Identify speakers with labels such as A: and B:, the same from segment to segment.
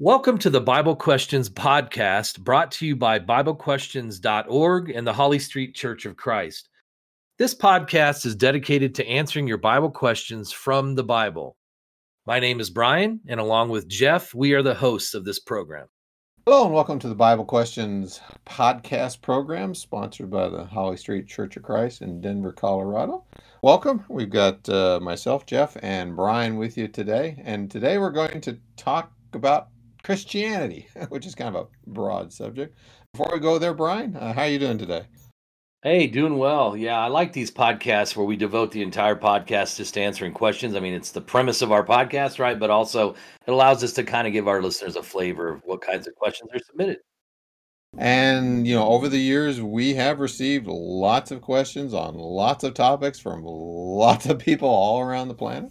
A: Welcome to the Bible Questions podcast brought to you by BibleQuestions.org and the Holly Street Church of Christ. This podcast is dedicated to answering your Bible questions from the Bible. My name is Brian, and along with Jeff, we are the hosts of this program.
B: Hello, and welcome to the Bible Questions podcast program sponsored by the Holly Street Church of Christ in Denver, Colorado. Welcome. We've got uh, myself, Jeff, and Brian with you today. And today we're going to talk about Christianity, which is kind of a broad subject. Before we go there, Brian, uh, how are you doing today?
A: Hey, doing well. Yeah, I like these podcasts where we devote the entire podcast just to answering questions. I mean, it's the premise of our podcast, right? But also, it allows us to kind of give our listeners a flavor of what kinds of questions are submitted.
B: And, you know, over the years, we have received lots of questions on lots of topics from lots of people all around the planet.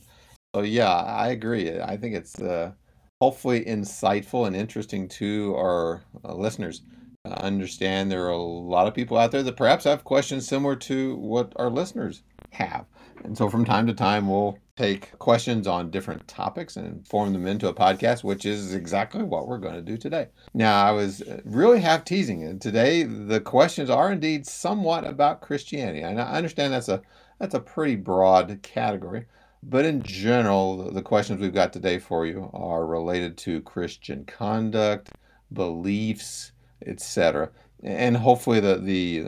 B: So, yeah, I agree. I think it's uh, hopefully insightful and interesting to our uh, listeners. I understand there are a lot of people out there that perhaps have questions similar to what our listeners have. And so from time to time, we'll take questions on different topics and form them into a podcast, which is exactly what we're going to do today. Now, I was uh, really half teasing it. Today, the questions are indeed somewhat about Christianity. And I understand that's a that's a pretty broad category. But in general, the questions we've got today for you are related to Christian conduct, beliefs, etc. And hopefully, the, the,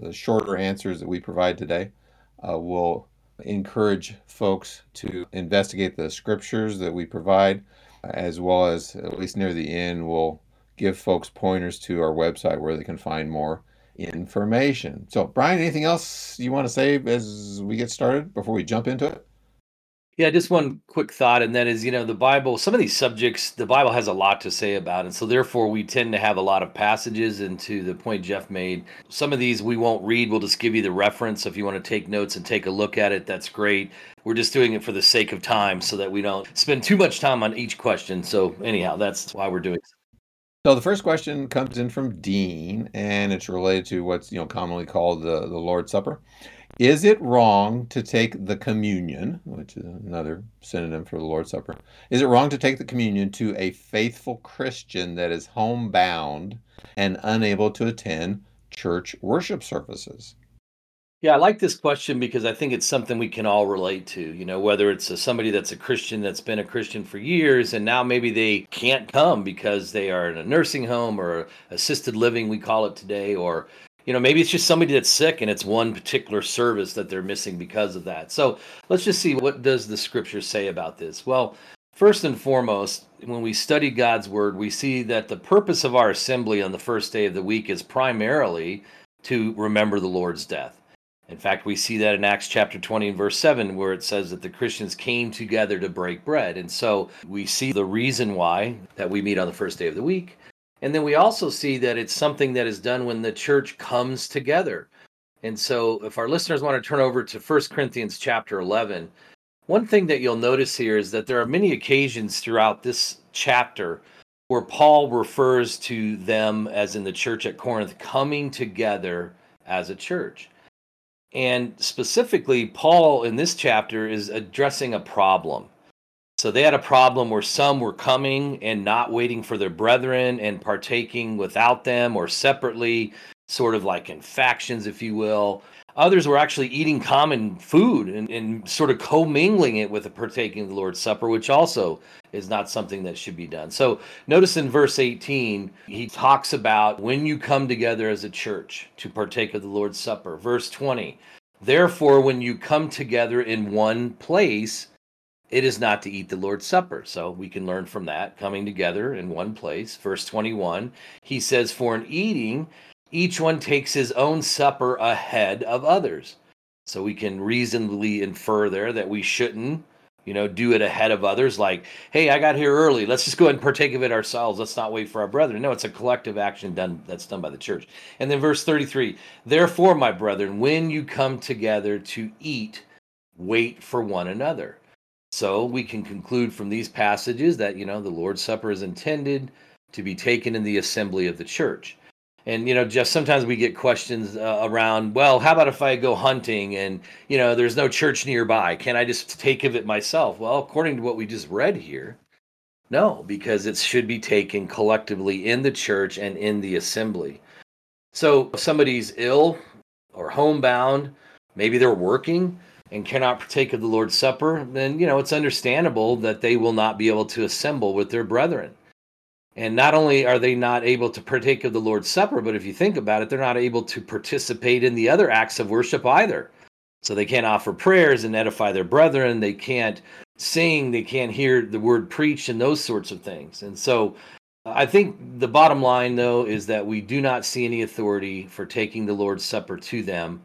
B: the shorter answers that we provide today uh, will encourage folks to investigate the scriptures that we provide, as well as, at least near the end, we'll give folks pointers to our website where they can find more information. So, Brian, anything else you want to say as we get started before we jump into it?
A: Yeah, just one quick thought, and that is, you know, the Bible, some of these subjects, the Bible has a lot to say about. And so, therefore, we tend to have a lot of passages. And to the point Jeff made, some of these we won't read. We'll just give you the reference. If you want to take notes and take a look at it, that's great. We're just doing it for the sake of time so that we don't spend too much time on each question. So, anyhow, that's why we're doing it.
B: So the first question comes in from Dean, and it's related to what's you know commonly called the, the Lord's Supper. Is it wrong to take the communion, which is another synonym for the Lord's Supper? Is it wrong to take the communion to a faithful Christian that is homebound and unable to attend church worship services?
A: Yeah, I like this question because I think it's something we can all relate to. You know, whether it's a, somebody that's a Christian that's been a Christian for years and now maybe they can't come because they are in a nursing home or assisted living, we call it today, or you know maybe it's just somebody that's sick and it's one particular service that they're missing because of that. So let's just see what does the scripture say about this? Well first and foremost when we study god's word we see that the purpose of our assembly on the first day of the week is primarily to remember the lord's death. In fact we see that in acts chapter 20 and verse 7 where it says that the christians came together to break bread. And so we see the reason why that we meet on the first day of the week and then we also see that it's something that is done when the church comes together. And so if our listeners want to turn over to 1 Corinthians chapter 11, one thing that you'll notice here is that there are many occasions throughout this chapter where Paul refers to them as in the church at Corinth coming together as a church. And specifically, Paul in this chapter is addressing a problem. So they had a problem where some were coming and not waiting for their brethren and partaking without them or separately, sort of like in factions, if you will. Others were actually eating common food and, and sort of commingling it with the partaking of the Lord's Supper, which also is not something that should be done. So notice in verse 18, he talks about when you come together as a church to partake of the Lord's Supper. Verse 20, therefore, when you come together in one place, it is not to eat the Lord's Supper. So we can learn from that coming together in one place. Verse 21, he says, For in eating, each one takes his own supper ahead of others. So we can reasonably infer there that we shouldn't, you know, do it ahead of others. Like, hey, I got here early. Let's just go ahead and partake of it ourselves. Let's not wait for our brethren. No, it's a collective action done that's done by the church. And then verse 33, therefore, my brethren, when you come together to eat, wait for one another. So we can conclude from these passages that, you know, the Lord's Supper is intended to be taken in the assembly of the church. And, you know, just sometimes we get questions uh, around, well, how about if I go hunting and, you know, there's no church nearby? Can I just take of it myself? Well, according to what we just read here, No, because it should be taken collectively in the church and in the assembly. So if somebody's ill or homebound, maybe they're working and cannot partake of the Lord's Supper, then you know it's understandable that they will not be able to assemble with their brethren. And not only are they not able to partake of the Lord's Supper, but if you think about it, they're not able to participate in the other acts of worship either. So they can't offer prayers and edify their brethren. They can't sing. They can't hear the word preached and those sorts of things. And so uh, I think the bottom line, though, is that we do not see any authority for taking the Lord's Supper to them,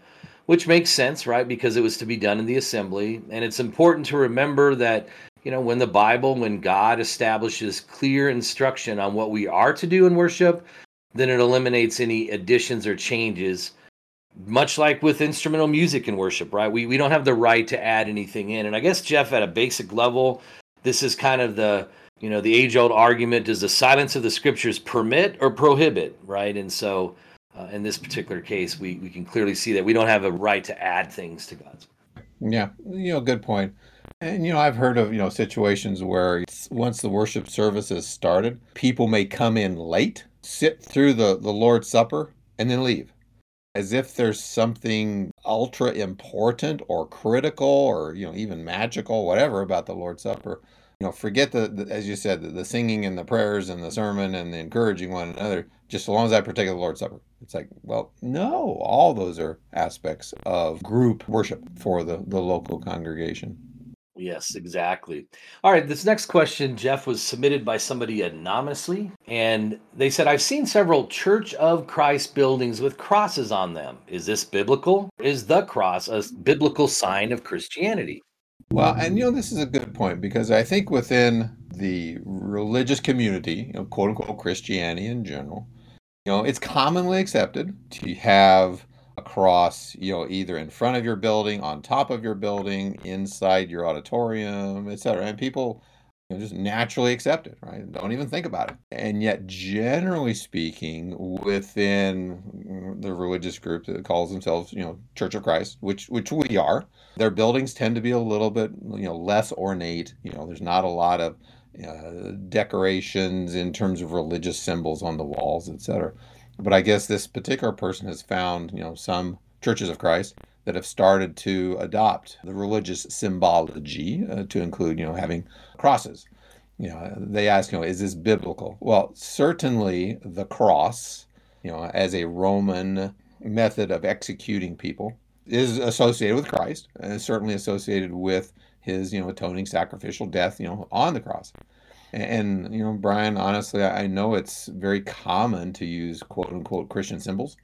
A: which makes sense, right? Because it was to be done in the assembly. And it's important to remember that you know, when the Bible, when God establishes clear instruction on what we are to do in worship, then it eliminates any additions or changes. Much like with instrumental music in worship, right? We we don't have the right to add anything in. And I guess Jeff, at a basic level, this is kind of the you know the age old argument: does the silence of the scriptures permit or prohibit, right? And so, uh, in this particular case, we we can clearly see that we don't have a right to add things to God's.
B: Yeah, you know, good point. And you know, I've heard of you know situations where once the worship service has started, people may come in late, sit through the the Lord's Supper, and then leave, as if there's something ultra important or critical or you know even magical, whatever about the Lord's Supper. You know, forget the, the as you said, the, the singing and the prayers and the sermon and the encouraging one another. Just so long as I partake of the Lord's Supper. It's like, well, no, all those are aspects of group worship for the, the local congregation.
A: Yes, exactly. All right, this next question, Jeff, was submitted by somebody anonymously. And they said, I've seen several Church of Christ buildings with crosses on them. Is this biblical? Is the cross a biblical sign of Christianity?
B: Well, and you know, this is a good point because I think within the religious community, you know, quote unquote Christianity in general, you know, it's commonly accepted to have a cross, you know, either in front of your building, on top of your building, inside your auditorium, etc. And people you know, just naturally accept it, right? Don't even think about it. And yet, generally speaking, within the religious group that calls themselves, you know, Church of Christ, which which we are, their buildings tend to be a little bit, you know, less ornate. You know, there's not a lot of uh, decorations in terms of religious symbols on the walls, etc. But I guess this particular person has found, you know, some churches of Christ that have started to adopt the religious symbology uh, to include, you know, having crosses. You know, they ask, you know, is this biblical? Well, certainly the cross, you know, as a Roman method of executing people is associated with Christ and certainly associated with his, you know, atoning sacrificial death, you know, on the cross. And, you know, Brian, honestly, I know it's very common to use quote unquote Christian symbols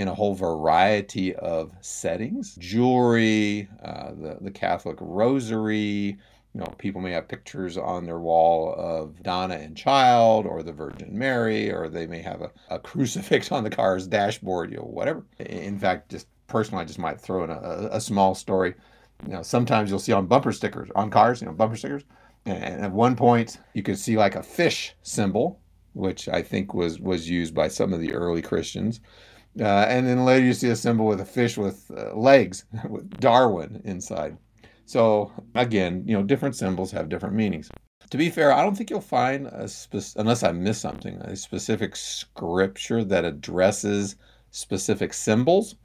B: in a whole variety of settings jewelry, uh, the, the Catholic rosary. You know, people may have pictures on their wall of Donna and Child or the Virgin Mary, or they may have a, a crucifix on the car's dashboard, you know, whatever. In fact, just personally, I just might throw in a, a small story. You know, sometimes you'll see on bumper stickers on cars, you know, bumper stickers and at one point, you could see like a fish symbol, which I think was was used by some of the early Christians. Uh, and then later you see a symbol with a fish with uh, legs, with Darwin inside. So again, you know, different symbols have different meanings. To be fair, I don't think you'll find a spe- unless I miss something, a specific scripture that addresses specific symbols.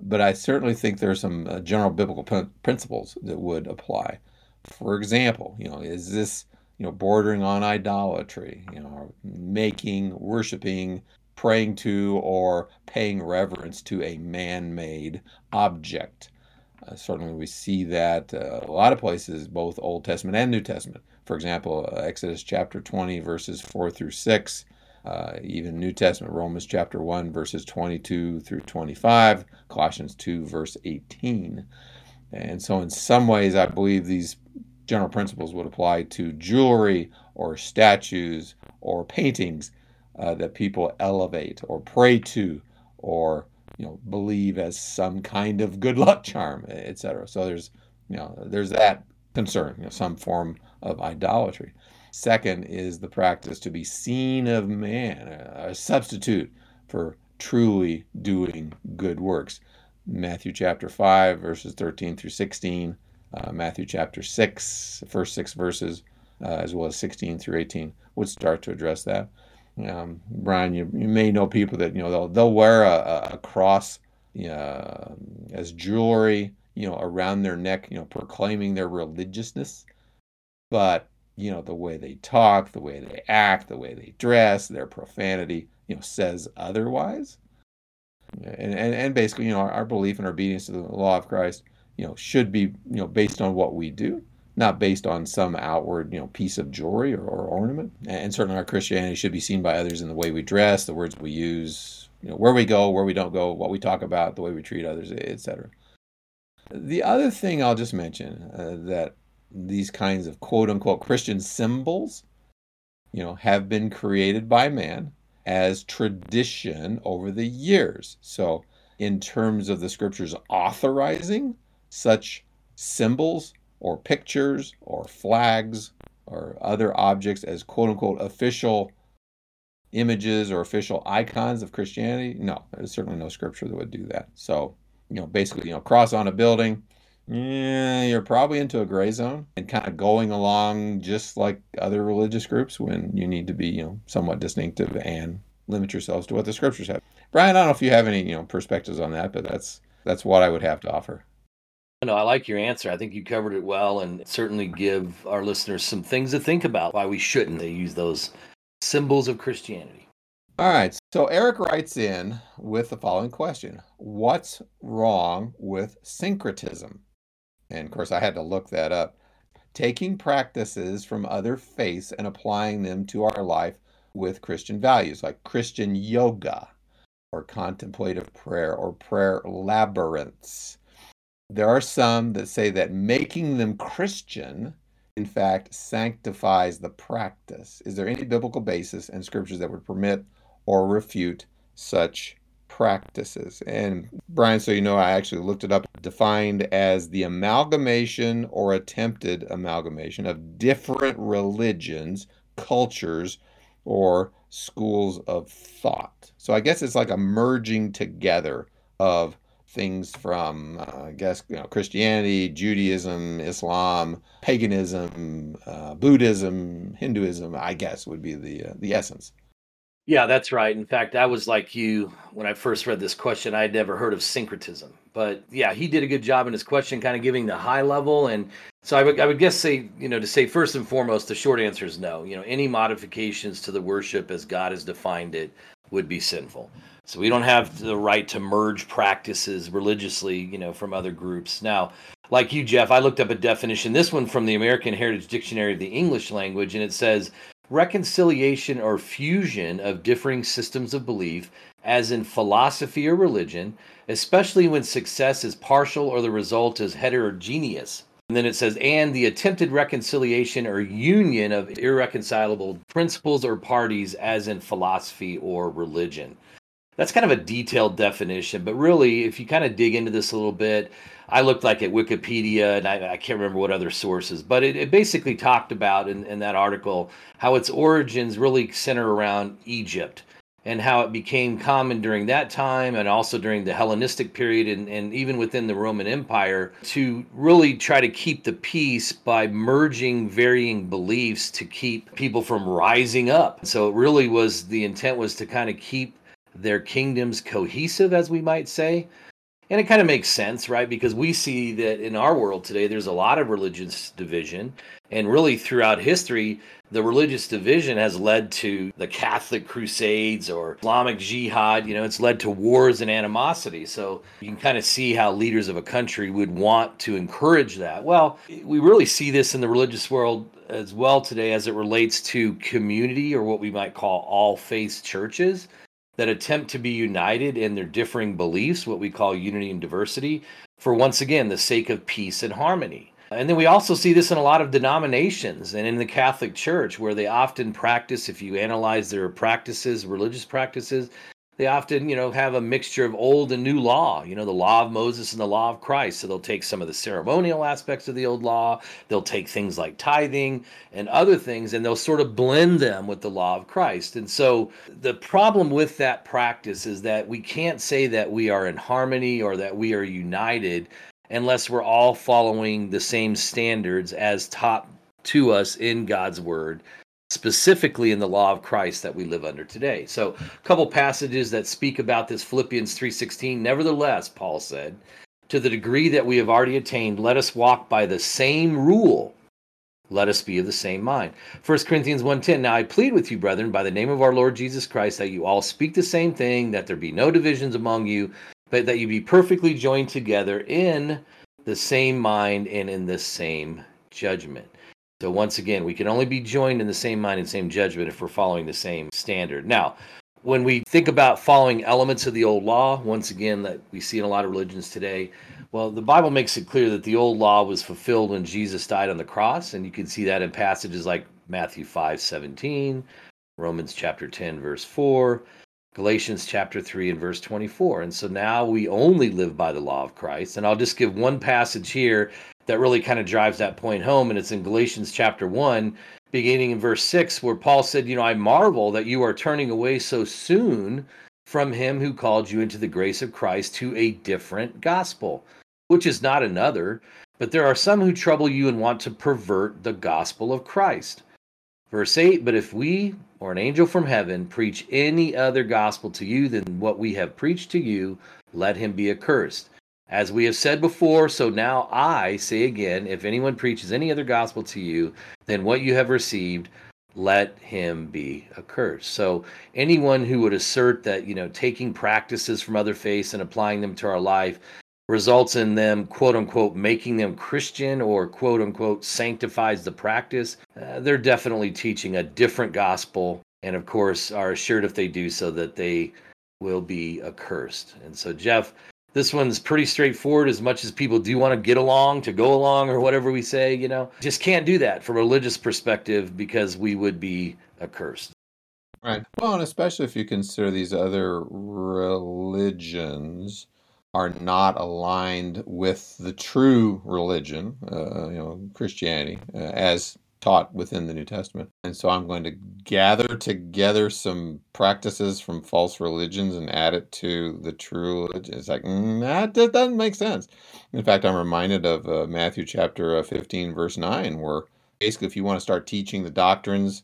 B: But I certainly think there's some uh, general biblical p- principles that would apply. For example, you know, is this you know bordering on idolatry? You know, making, worshiping, praying to, or paying reverence to a man-made object. Uh, certainly, we see that uh, a lot of places, both Old Testament and New Testament. For example, uh, Exodus chapter 20, verses 4 through 6. Uh, even New Testament, Romans chapter 1, verses 22 through 25, Colossians 2, verse 18. And so, in some ways, I believe these general principles would apply to jewelry or statues or paintings uh, that people elevate or pray to or you know believe as some kind of good luck charm, etc. So there's you know there's that concern, you know, some form of idolatry. Second is the practice to be seen of man, a substitute for truly doing good works. Matthew chapter 5, verses 13 through 16, uh, Matthew chapter 6, first six verses, uh, as well as 16 through 18, would start to address that. Um, Brian, you, you may know people that you know they'll they'll wear a, a cross uh, as jewelry, you know, around their neck, you know, proclaiming their religiousness, but you know the way they talk, the way they act, the way they dress, their profanity, you know, says otherwise. And and, and basically, you know, our, our belief and obedience to the law of Christ, you know, should be you know based on what we do not based on some outward, you know, piece of jewelry or, or, ornament. And certainly our Christianity should be seen by others in the way we dress, the words we use, you know, where we go, where we don't go, what we talk about, the way we treat others, etc. The other thing I'll just mention uh, that these kinds of quote unquote Christian symbols, you know, have been created by man as tradition over the years. So, in terms of the scriptures authorizing such symbols or pictures or flags or other objects as quote unquote official images or official icons of Christianity? No, there's certainly no scripture that would do that. So, you know, basically, you know, cross on a building, yeah, you're probably into a gray zone and kind of going along just like other religious groups when you need to be, you know, somewhat distinctive and limit yourselves to what the scriptures have. Brian, I don't know if you have any, you know, perspectives on that, but that's that's what I would have to offer.
A: No, I like your answer. I think you covered it well and certainly give our listeners some things to think about why we shouldn't they use those symbols of Christianity.
B: All right. So Eric writes in with the following question What's wrong with syncretism? And of course, I had to look that up. Taking practices from other faiths and applying them to our life with Christian values, like Christian yoga or contemplative prayer or prayer labyrinths. There are some that say that making them Christian, in fact, sanctifies the practice. Is there any biblical basis in scriptures that would permit or refute such practices? And Brian, so you know, I actually looked it up, defined as the amalgamation or attempted amalgamation of different religions, cultures, or schools of thought. So I guess it's like a merging together of things from, uh, I guess, you know, Christianity, Judaism, Islam, paganism, uh, Buddhism, Hinduism. I guess would be the uh, the essence.
A: Yeah, that's right. In fact, I was like you when I first read this question. I had never heard of syncretism, but yeah, he did a good job in his question, kind of giving the high level. And so I would, I would guess say, you know, to say first and foremost, the short answer is no. You know, any modifications to the worship as God has defined it would be sinful. So we don't have the right to merge practices religiously, you know, from other groups. Now, like you, Jeff, I looked up a definition, this one from the American Heritage Dictionary of the English language, and it says reconciliation or fusion of differing systems of belief, as in philosophy or religion, especially when success is partial or the result is heterogeneous. And then it says, and the attempted reconciliation or union of irreconcilable principles or parties, as in philosophy or religion. That's kind of a detailed definition, but really, if you kind of dig into this a little bit, I looked like at Wikipedia and I, I can't remember what other sources, but it, it basically talked about in, in that article how its origins really center around Egypt and how it became common during that time and also during the Hellenistic period and, and even within the Roman Empire to really try to keep the peace by merging varying beliefs to keep people from rising up. So it really was the intent was to kind of keep their kingdoms cohesive, as we might say. And it kind of makes sense, right? Because we see that in our world today, there's a lot of religious division. And really, throughout history, the religious division has led to the Catholic Crusades or Islamic Jihad. You know, it's led to wars and animosity. So you can kind of see how leaders of a country would want to encourage that. Well, we really see this in the religious world as well today as it relates to community or what we might call all faith churches that attempt to be united in their differing beliefs, what we call unity and diversity, for once again the sake of peace and harmony. And then we also see this in a lot of denominations and in the Catholic Church, where they often practice, if you analyze their practices, religious practices, they often, you know, have a mixture of old and new law, you know, the law of Moses and the law of Christ. So they'll take some of the ceremonial aspects of the old law, they'll take things like tithing and other things, and they'll sort of blend them with the law of Christ. And so the problem with that practice is that we can't say that we are in harmony or that we are united unless we're all following the same standards as taught to us in God's word, specifically in the law of Christ that we live under today. So, a couple passages that speak about this Philippians 3:16, nevertheless, Paul said, to the degree that we have already attained, let us walk by the same rule. Let us be of the same mind. 1 Corinthians 1:10 Now I plead with you brethren by the name of our Lord Jesus Christ that you all speak the same thing that there be no divisions among you but that you be perfectly joined together in the same mind and in the same judgment. So once again, we can only be joined in the same mind and same judgment if we're following the same standard. Now, when we think about following elements of the old law, once again, that we see in a lot of religions today, well, the Bible makes it clear that the old law was fulfilled when Jesus died on the cross, and you can see that in passages like Matthew 5 17, Romans chapter 10, verse 4, Galatians chapter 3 and verse 24. And so now we only live by the law of Christ. And I'll just give one passage here that really kind of drives that point home. And it's in Galatians chapter 1, beginning in verse 6, where Paul said, You know, I marvel that you are turning away so soon from him who called you into the grace of Christ to a different gospel, which is not another. But there are some who trouble you and want to pervert the gospel of Christ. Verse 8 But if we or an angel from heaven preach any other gospel to you than what we have preached to you, let him be accursed. As we have said before, so now I say again if anyone preaches any other gospel to you than what you have received, let him be accursed. So anyone who would assert that, you know, taking practices from other faiths and applying them to our life results in them quote unquote making them Christian or quote unquote sanctifies the practice, uh, they're definitely teaching a different gospel. And of course, are assured if they do so that they will be accursed. And so, Jeff, this one's pretty straightforward as much as people do want to get along, to go along, or whatever we say, you know, just can't do that from a religious perspective because we would be accursed.
B: Right. Well, and especially if you consider these other religions are not aligned with the true religion, uh, you know, Christianity, uh, as taught within the New Testament. And so I'm going to gather together some practices from false religions and add it to the true religion. It's like, mm, that, doesn't make sense. In fact, I'm reminded of uh, Matthew chapter uh, 15, verse 9, where basically, if you want to start teaching the doctrines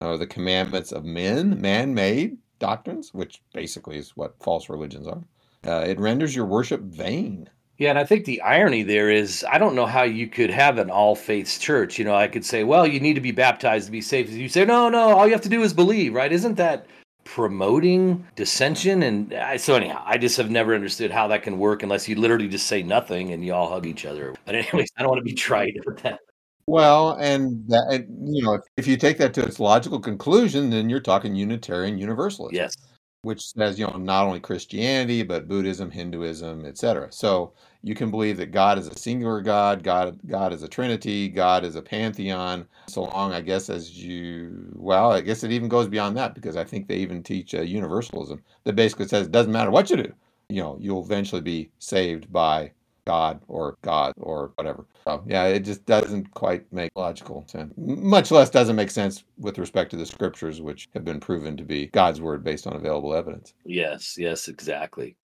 B: or the commandments of men, man made doctrines, which basically is what false religions are uh, it renders your worship vain.
A: Yeah, and I think the irony there is I don't know how you could have an all faiths church. You know, I could say, well, you need to be baptized to be saved. You say, no, no, all you have to do is believe, right? Isn't that promoting dissension? And I, so, anyhow, I just have never understood how that can work unless you literally just say nothing and you all hug each other. But, anyways, I don't want to be trite with that.
B: Well, and that, you know, if you take that to its logical conclusion, then you're talking Unitarian Universalism.
A: Yes
B: which says you know not only Christianity but Buddhism, Hinduism, etc. So you can believe that God is a singular God, God God is a Trinity, God is a pantheon. So long, I guess, as you well, I guess it even goes beyond that because I think they even teach uh, universalism that basically says it doesn't matter what you do, you know, you'll eventually be saved by God or God or whatever. So yeah, it just doesn't quite make logical sense. Much less doesn't make sense with respect to the scriptures, which have been proven to be God's word based on available evidence.
A: Yes, yes, exactly.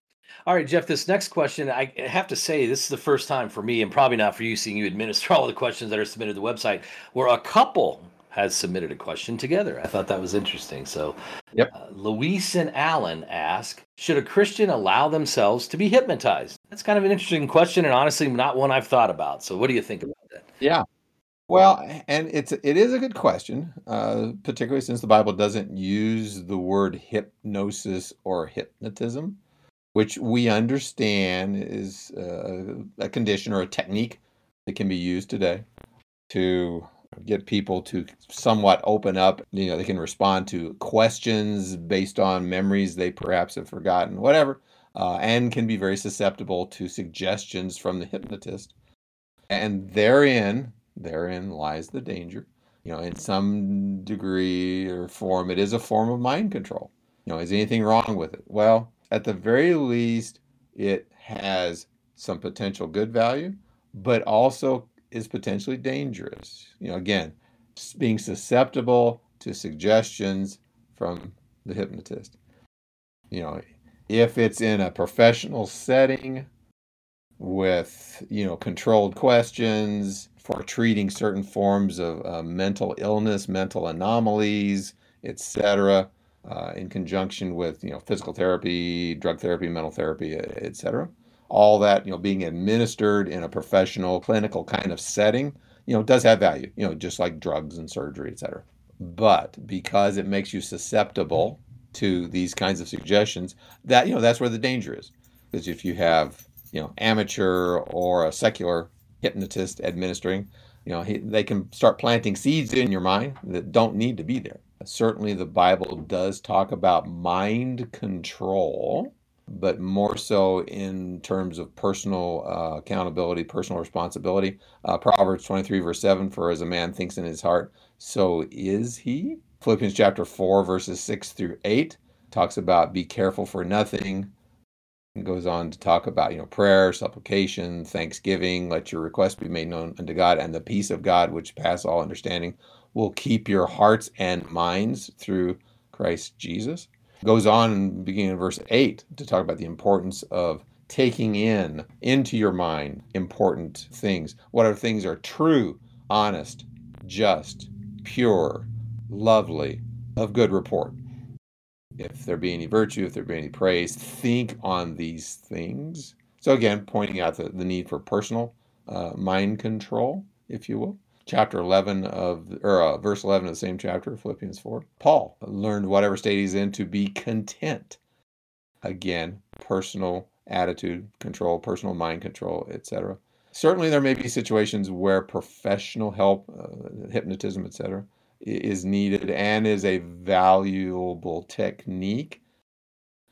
A: All right, Jeff, this next question, I have to say, this is the first time for me, and probably not for you, seeing you administer all the questions that are submitted to the website, where a couple has submitted a question together. I thought that was interesting. So,
B: yep.
A: Uh, Luis and Alan ask Should a Christian allow themselves to be hypnotized? That's kind of an interesting question, and honestly, not one I've thought about. So, what do you think about that?
B: Yeah. Well, and it's it is a good question, uh, particularly since the Bible doesn't use the word hypnosis or hypnotism, which we understand is uh, a condition or a technique that can be used today to get people to somewhat open up. You know, they can respond to questions based on memories they perhaps have forgotten, whatever, uh, and can be very susceptible to suggestions from the hypnotist. And therein, therein lies the danger. You know, in some degree or form, it is a form of mind control. You know, is anything wrong with it? Well, at the very least, it has some potential good value, but also is potentially dangerous. You know, again, being susceptible to suggestions from the hypnotist. You know, if it's in a professional setting, with you know controlled questions for treating certain forms of uh, mental illness, mental anomalies, etc. Uh, in conjunction with you know physical therapy, drug therapy, mental therapy, etc. All that you know being administered in a professional, clinical kind of setting, you know, does have value. You know, just like drugs and surgery, etc. But because it makes you susceptible to these kinds of suggestions, that you know that's where the danger is. Because if you have you know amateur or a secular hypnotist administering, you know he, they can start planting seeds in your mind that don't need to be there. Certainly, the Bible does talk about mind control, but more so in terms of personal uh, accountability, personal responsibility. Uh, Proverbs 23, verse 7 For as a man thinks in his heart, so is he. Philippians chapter 4, verses 6 through 8 talks about be careful for nothing. It goes on to talk about, you know, prayer, supplication, thanksgiving, let your request be made known unto God, and the peace of God, which pass all understanding, will keep your hearts and minds through Christ Jesus. Goes on beginning in verse 8 to talk about the importance of taking in into your mind important things. What are things are true, honest, just, pure, lovely, of good report. If there be any virtue, if there be any praise, think on these things. So, again, pointing out the, the need for personal uh, mind control, if you will. Chapter 11 of, or uh, verse 11 of the same chapter, of Philippians 4. Paul learned whatever state he's in to be content. Again, personal attitude control, personal mind control, etc. Certainly, there may be situations where professional help, uh, hypnotism, etc., is needed and is a valuable technique.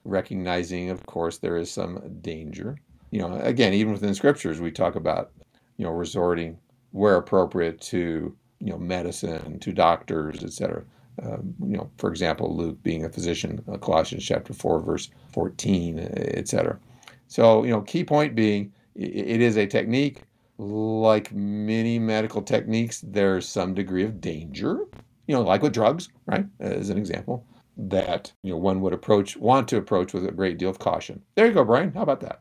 B: Recognizing, of course, there is some danger. You know, again, even within scriptures, we talk about, you know, resorting where appropriate to, you know, medicine, to doctors, etc. Um, you know, for example, Luke being a physician, uh, Colossians chapter 4, verse 14, etc. So, you know, key point being it is a technique. Like many medical techniques, there's some degree of danger, you know, like with drugs, right? As an example, that, you know, one would approach, want to approach with a great deal of caution. There you go, Brian. How about that?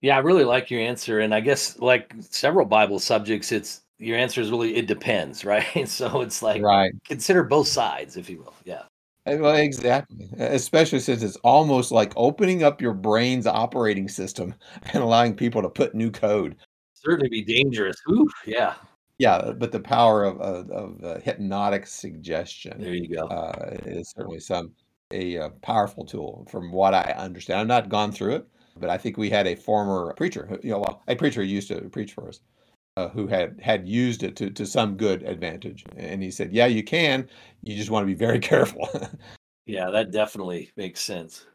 A: Yeah, I really like your answer. And I guess, like several Bible subjects, it's your answer is really, it depends, right? So it's like,
B: right.
A: consider both sides, if you will. Yeah.
B: Well, exactly. Especially since it's almost like opening up your brain's operating system and allowing people to put new code.
A: Certainly be dangerous. Ooh, yeah.
B: Yeah, but the power of of, of uh, hypnotic suggestion
A: There you go.
B: uh, is certainly some a uh, powerful tool, from what I understand. I've not gone through it, but I think we had a former preacher, who, you know, well, a preacher who used to preach for us, uh, who had had used it to to some good advantage, and he said, "Yeah, you can. You just want to be very careful."
A: Yeah, that definitely makes sense.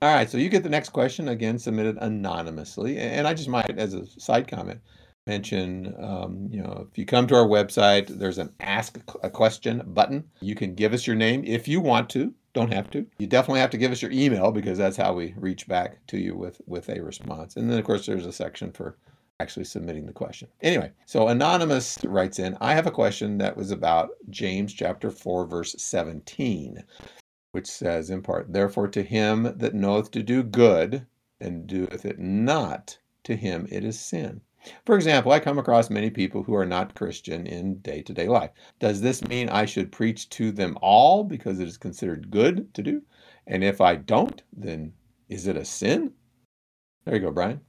B: All right, so you get the next question again submitted anonymously, and I just might, as a side comment, mention, um, you know, if you come to our website, there's an ask a question button. You can give us your name if you want to. Don't have to. You definitely have to give us your email because that's how we reach back to you with with a response. And then of course there's a section for actually submitting the question. Anyway, so anonymous writes in, I have a question that was about James chapter 4 verse 17, which says in part, therefore to him that knoweth to do good and doeth it not, to him it is sin. For example, I come across many people who are not Christian in day to day life. Does this mean I should preach to them all because it is considered good to do? And if I don't, then is it a sin? There you go, Brian.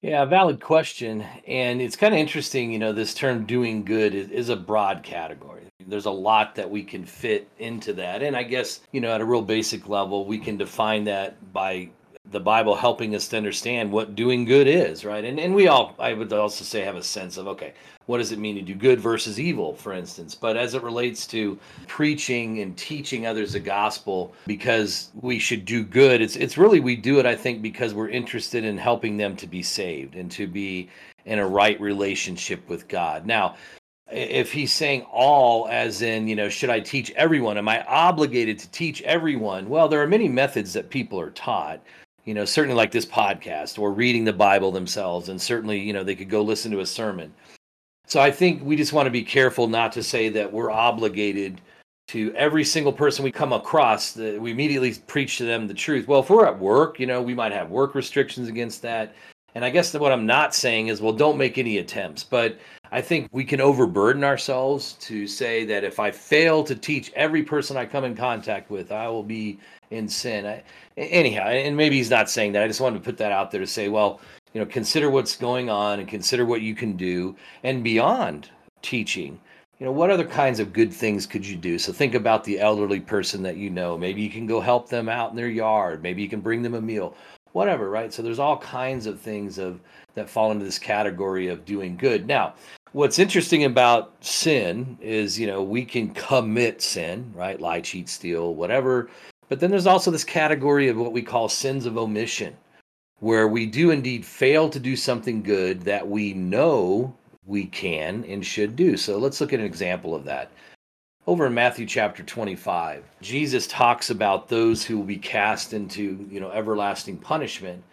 A: Yeah, valid question. And it's kind of interesting, you know, this term doing good is, is, a broad category. There's a lot that we can fit into that. And I guess, you know, at a real basic level, we can define that by the Bible helping us to understand what doing good is, right? And and we all, I would also say, have a sense of okay, what does it mean to do good versus evil, for instance. But as it relates to preaching and teaching others the gospel, because we should do good, it's it's really we do it, I think, because we're interested in helping them to be saved and to be in a right relationship with God. Now, if he's saying all as in you know should i teach everyone am i obligated to teach everyone well there are many methods that people are taught you know, certainly like this podcast or reading the Bible themselves. And certainly, you know, they could go listen to a sermon. So I think we just want to be careful not to say that we're obligated to every single person we come across that we immediately preach to them the truth. Well, if we're at work, you know, we might have work restrictions against that. And I guess what I'm not saying is, well, don't make any attempts. But I think we can overburden ourselves to say that if I fail to teach every person I come in contact with, I will be in sin. I, anyhow, and maybe he's not saying that. I just wanted to put that out there to say, well, you know, consider what's going on and consider what you can do and beyond teaching. You know, what other kinds of good things could you do? So think about the elderly person that you know. Maybe you can go help them out in their yard. Maybe you can bring them a meal whatever, right? So there's all kinds of things of that fall into this category of doing good. Now, what's interesting about sin is, you know, we can commit sin, right? Lie, cheat, steal, whatever. But then there's also this category of what we call sins of omission, where we do indeed fail to do something good that we know we can and should do. So let's look at an example of that over in Matthew chapter 25, Jesus talks about those who will be cast into, you know, everlasting punishment.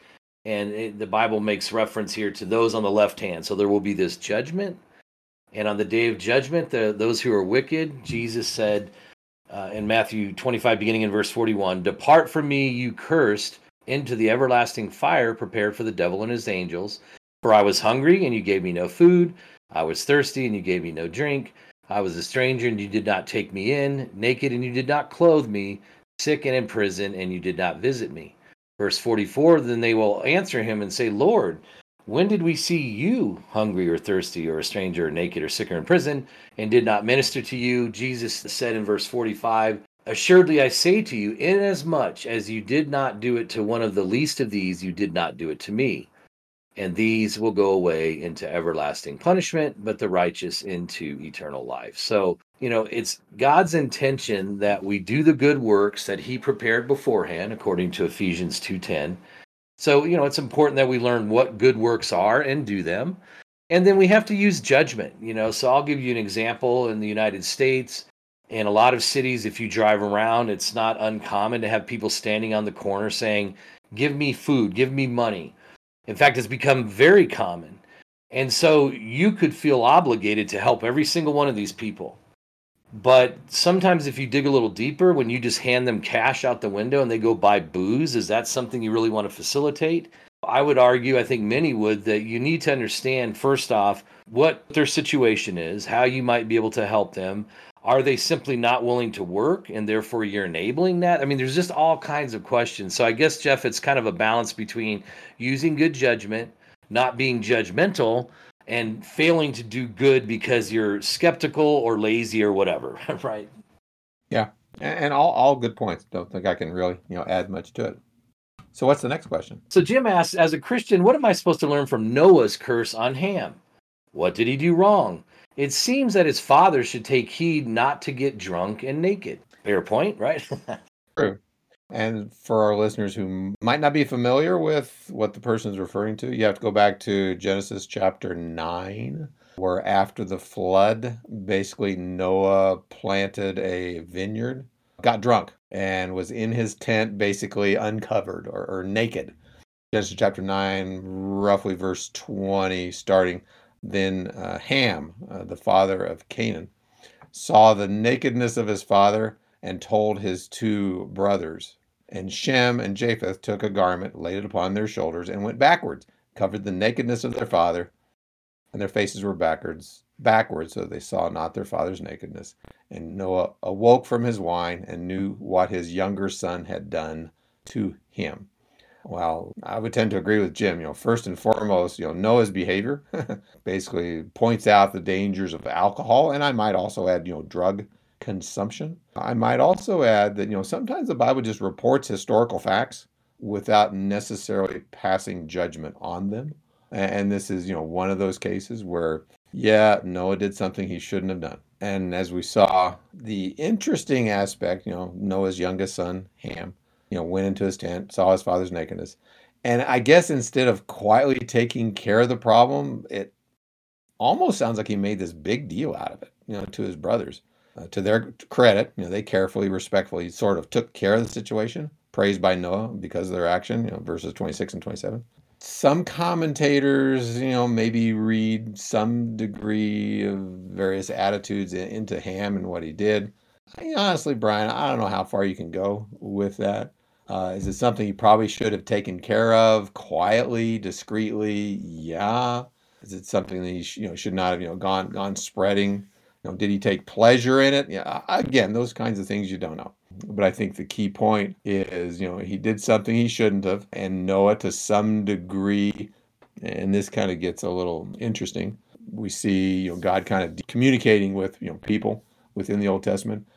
A: And it, the Bible makes reference here to those on the left hand. So there will be this judgment. And on the day of judgment, the, those who are wicked, Jesus said uh, in Matthew 25, beginning in verse 41, Depart from me, you cursed, into the everlasting fire prepared for the devil and his angels. For I was hungry, and you gave me no food. I was thirsty, and you gave me no drink. I was a stranger and you did not take me in, naked and you did not clothe me, sick and in prison and you did not visit me. Verse 44 Then they will answer him and say, Lord, when did we see you hungry or thirsty or a stranger or naked or sick or in prison and did not minister to you? Jesus said in verse 45, Assuredly I say to you, inasmuch as you did not do it to one of the least of these, you did not do it to me and these will go away into everlasting punishment, but the righteous into eternal life. So, you know, it's God's intention that we do the good works that he prepared beforehand according to Ephesians 2:10. So, you know, it's important that we learn what good works are and do them. And then we have to use judgment, you know. So I'll give you an example in the United States. In a lot of cities, if you drive around, it's not uncommon to have people standing on the corner saying, Give me food, give me money in fact, it's become very common. And so you could feel obligated to help every single one of these people. But sometimes, if you dig a little deeper, when you just hand them cash out the window and they go buy booze, is that something you really want to facilitate? I would argue, I think many would, that you need to understand first off what their situation is, how you might be able to help them, are they simply not willing to work and therefore you're enabling that? I mean, there's just all kinds of questions. So I guess, Jeff, it's kind of a balance between using good judgment, not being judgmental, and failing to do good because you're skeptical or lazy or whatever, right?
B: Yeah. And all, all good points. Don't think I can really, you know, add much to it. So what's the next question?
A: So Jim asks, as a Christian, what am I supposed to learn from Noah's curse on Ham? What did he do wrong? It seems that his father should take heed not to get drunk and naked. Fair point, right?
B: True. And for our listeners who might not be familiar with what the person is referring to, you have to go back to Genesis chapter 9, where after the flood, basically Noah planted a vineyard, got drunk, and was in his tent basically uncovered or, or naked. Genesis chapter 9, roughly verse 20, starting. Then uh, Ham, uh, the father of Canaan, saw the nakedness of his father and told his two brothers. And Shem and Japheth took a garment, laid it upon their shoulders, and went backwards, covered the nakedness of their father, and their faces were backwards, backwards, so they saw not their father's nakedness. And Noah awoke from his wine and knew what his younger son had done to him. Well, I would tend to agree with Jim. You know, first and foremost, you know, Noah's behavior basically points out the dangers of alcohol, and I might also add, you know, drug consumption. I might also add that, you know, sometimes the Bible just reports historical facts without necessarily passing judgment on them. And this is, you know, one of those cases where, yeah, Noah did something he shouldn't have done. And as we saw, the interesting aspect, you know, Noah's youngest son, Ham, you know, went into his tent, saw his father's nakedness. And I guess instead of quietly taking care of the problem, it almost sounds like he made this big deal out of it, you know, to his brothers. Uh, to their credit, you know, they carefully, respectfully sort of took care of the situation, praised by Noah because of their action, you know, verses 26 and 27. Some commentators, you know, maybe read some degree of various attitudes into Ham and what he did. honestly, Brian, I don't know how far you can go with that. Uh, is it something he probably should have taken care of quietly, discreetly? Yeah. Is it something that he sh- you know should not have you know gone gone spreading? Know, did he take pleasure in it? Yeah. Again, those kinds of things you don't know. But I think the key point is, you know, he did something he shouldn't have, and Noah to some degree, and this kind of gets a little interesting. We see, you know, God kind of communicating with, you know, people within the Old Testament.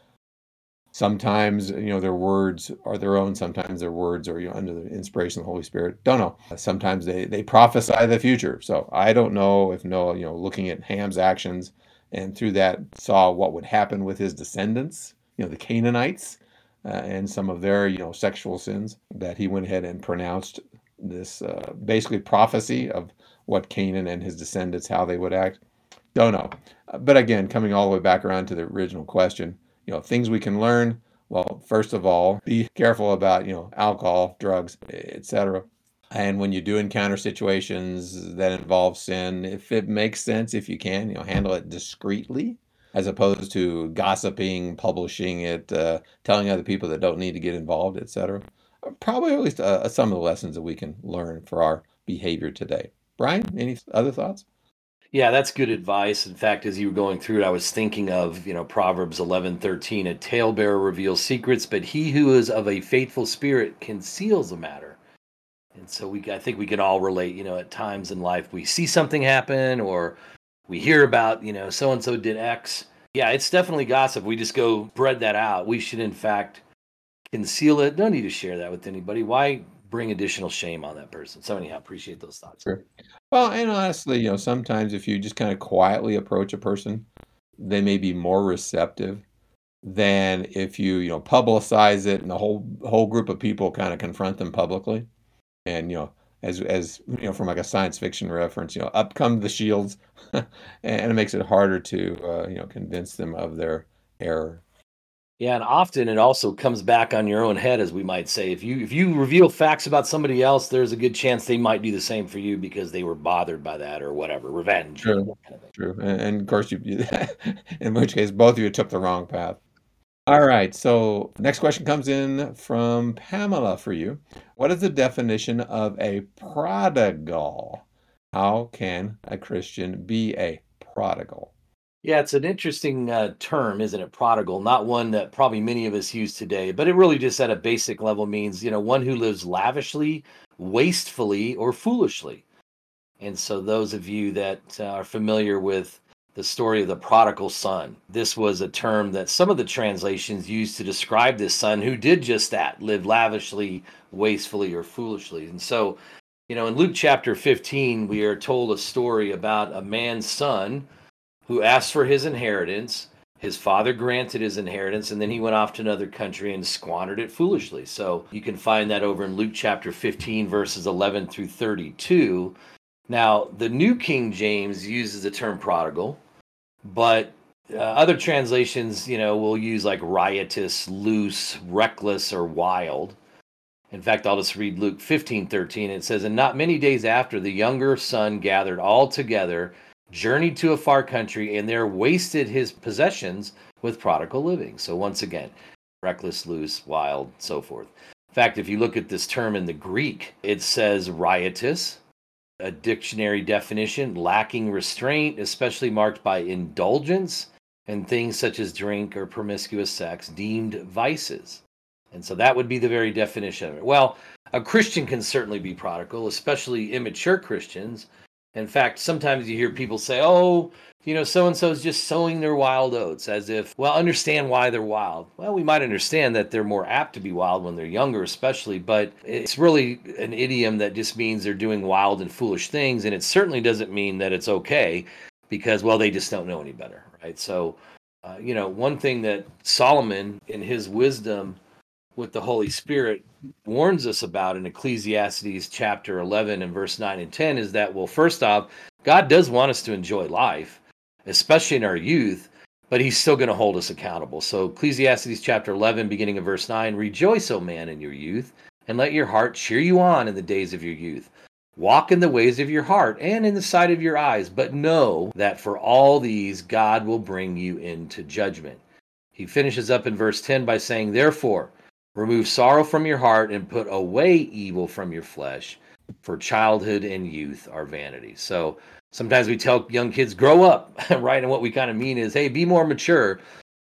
B: Sometimes, you know, their words are their own. Sometimes their words are you know, under the inspiration of the Holy Spirit. Don't know. Sometimes they they prophesy the future. So I don't know if Noah, you know, looking at Ham's actions and through that saw what would happen with his descendants, you know, the Canaanites uh, and some of their you know sexual sins that he went ahead and pronounced this uh, basically prophecy of what Canaan and his descendants how they would act. Don't know, but again, coming all the way back around to the original question, you know, things we can learn. Well, first of all, be careful about you know alcohol, drugs, etc. And when you do encounter situations that involve sin, if it makes sense, if you can, you know, handle it discreetly as opposed to gossiping, publishing it, uh, telling other people that don't need to get involved, etc. Probably at least uh, some of the lessons that we can learn for our behavior today. Brian, any other thoughts?
A: Yeah, that's good advice. In fact, as you were going through it, I was thinking of, you know, Proverbs 11, 13, a talebearer reveals secrets, but he who is of a faithful spirit conceals a matter. So we, I think we can all relate, you know, at times in life, we see something happen or we hear about, you know, so and so did X. Yeah, it's definitely gossip. We just go spread that out. We should, in fact, conceal it. Don't need to share that with anybody. Why bring additional shame on that person? So, anyhow, appreciate those thoughts.
B: Sure. Well, and honestly, you know, sometimes if you just kind of quietly approach a person, they may be more receptive than if you, you know, publicize it and the whole whole group of people kind of confront them publicly. And, you know, as as you know from like a science fiction reference you know up come the shields and it makes it harder to uh, you know convince them of their error.
A: Yeah and often it also comes back on your own head as we might say. If you if you reveal facts about somebody else there's a good chance they might do the same for you because they were bothered by that or whatever revenge
B: true, kind of true. And, and, of course you in which case both of you took the wrong path all right. So, next question comes in from Pamela for you. What is the definition of a prodigal? How can a Christian be a prodigal?
A: Yeah, it's an interesting uh, term, isn't it? Prodigal, not one that probably many of us use today, but it really just at a basic level means, you know, one who lives lavishly, wastefully, or foolishly. And so, those of you that uh, are familiar with the story of the prodigal son. This was a term that some of the translations used to describe this son who did just that, live lavishly, wastefully, or foolishly. And so, you know, in Luke chapter 15, we are told a story about a man's son who asked for his inheritance. His father granted his inheritance, and then he went off to another country and squandered it foolishly. So you can find that over in Luke chapter 15, verses 11 through 32. Now, the New King James uses the term prodigal, but uh, other translations, you know, will use like riotous, loose, reckless, or wild. In fact, I'll just read Luke 15 13. It says, And not many days after, the younger son gathered all together, journeyed to a far country, and there wasted his possessions with prodigal living. So, once again, reckless, loose, wild, so forth. In fact, if you look at this term in the Greek, it says riotous, a dictionary definition lacking restraint, especially marked by indulgence and things such as drink or promiscuous sex, deemed vices. And so that would be the very definition of it. Well, a Christian can certainly be prodigal, especially immature Christians. In fact, sometimes you hear people say, oh, you know, so and so is just sowing their wild oats as if, well, understand why they're wild. Well, we might understand that they're more apt to be wild when they're younger, especially, but it's really an idiom that just means they're doing wild and foolish things. And it certainly doesn't mean that it's okay because, well, they just don't know any better, right? So, uh, you know, one thing that Solomon, in his wisdom with the Holy Spirit, warns us about in Ecclesiastes chapter 11 and verse 9 and 10 is that, well, first off, God does want us to enjoy life especially in our youth, but he's still going to hold us accountable. So, Ecclesiastes chapter 11, beginning of verse 9 Rejoice, O man, in your youth, and let your heart cheer you on in the days of your youth. Walk in the ways of your heart and in the sight of your eyes, but know that for all these God will bring you into judgment. He finishes up in verse 10 by saying, Therefore, Remove sorrow from your heart and put away evil from your flesh, for childhood and youth are vanity. So sometimes we tell young kids, grow up, right? And what we kind of mean is, hey, be more mature.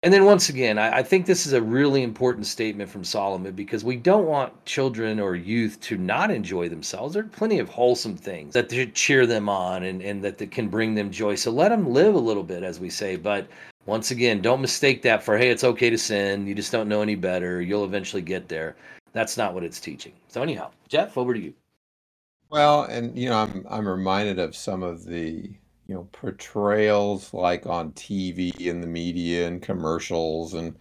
A: And then once again, I, I, think this is a really important statement from Solomon because we don't want children or youth to not enjoy themselves. There are plenty of wholesome things that should cheer them on and, and that, that can bring them joy. So let them live a little bit, as we say. But once again, don't mistake that for, hey, it's okay to sin. You just don't know any better. You'll eventually get there. That's not what it's teaching. So, anyhow, Jeff, over to you.
B: Well, and you know, I'm I'm reminded of some of the you know portrayals like on TV and the media and commercials and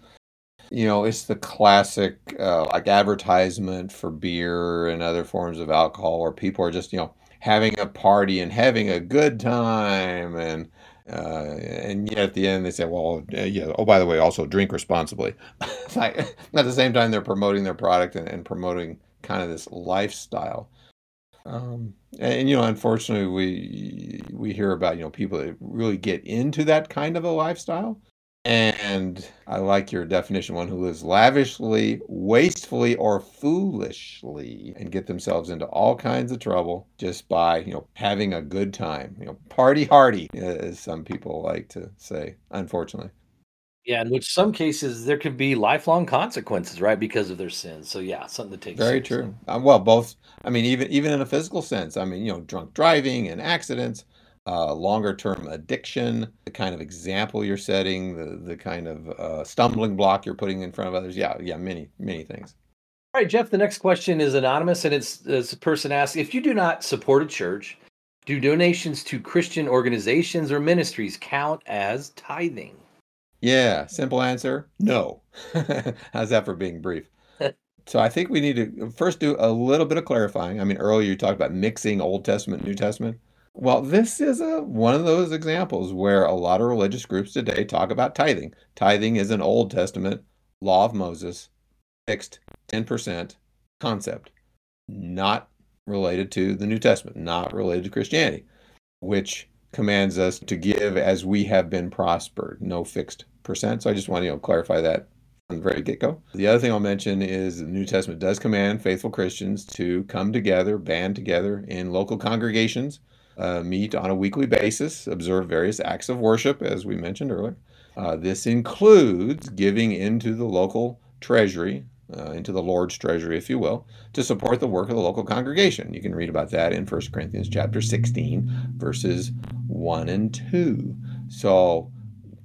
B: you know it's the classic uh, like advertisement for beer and other forms of alcohol where people are just you know having a party and having a good time and uh, and yet at the end they say well uh, yeah oh by the way also drink responsibly at the same time they're promoting their product and, and promoting kind of this lifestyle um, and, and, you know, unfortunately, we we hear about you know people that really get into that kind of a lifestyle. And I like your definition: one who lives lavishly, wastefully, or foolishly, and get themselves into all kinds of trouble just by you know having a good time. You know, party hardy, as some people like to say. Unfortunately.
A: Yeah, in which some cases there could be lifelong consequences, right, because of their sins. So yeah, something to take
B: Very true. Uh, well, both. I mean, even even in a physical sense. I mean, you know, drunk driving and accidents, uh, longer term addiction, the kind of example you're setting, the the kind of uh, stumbling block you're putting in front of others. Yeah, yeah, many many things.
A: All right, Jeff. The next question is anonymous, and it's this person asks: If you do not support a church, do donations to Christian organizations or ministries count as tithing?
B: Yeah, simple answer no. How's that for being brief? so I think we need to first do a little bit of clarifying. I mean, earlier you talked about mixing Old Testament, New Testament. Well, this is a one of those examples where a lot of religious groups today talk about tithing. Tithing is an Old Testament law of Moses, fixed 10% concept, not related to the New Testament, not related to Christianity, which commands us to give as we have been prospered, no fixed percent. So I just want to you know, clarify that from the very get go. The other thing I'll mention is the New Testament does command faithful Christians to come together, band together in local congregations, uh, meet on a weekly basis, observe various acts of worship, as we mentioned earlier. Uh, this includes giving into the local treasury, uh, into the Lord's treasury, if you will, to support the work of the local congregation. You can read about that in 1 Corinthians chapter 16, verses 1 and 2. So,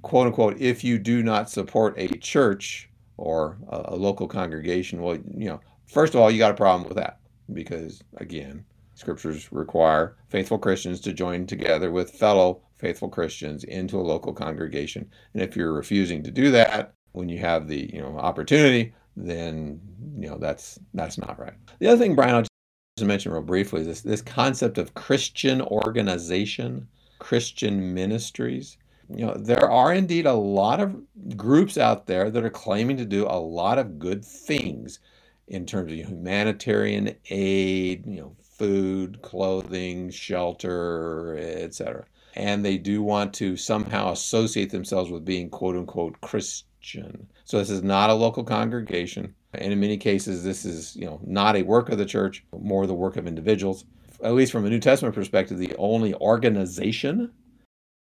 B: quote unquote, if you do not support a church or a, a local congregation, well, you know, first of all, you got a problem with that because, again, scriptures require faithful Christians to join together with fellow faithful Christians into a local congregation. And if you're refusing to do that when you have the you know opportunity, then you know that's that's not right. The other thing, Brian, I'll just mention real briefly is this this concept of Christian organization, Christian ministries you know, there are indeed a lot of groups out there that are claiming to do a lot of good things in terms of humanitarian aid, you know, food, clothing, shelter, etc. And they do want to somehow associate themselves with being quote unquote Christian. So this is not a local congregation. And in many cases, this is, you know, not a work of the church, more the work of individuals. At least from a New Testament perspective, the only organization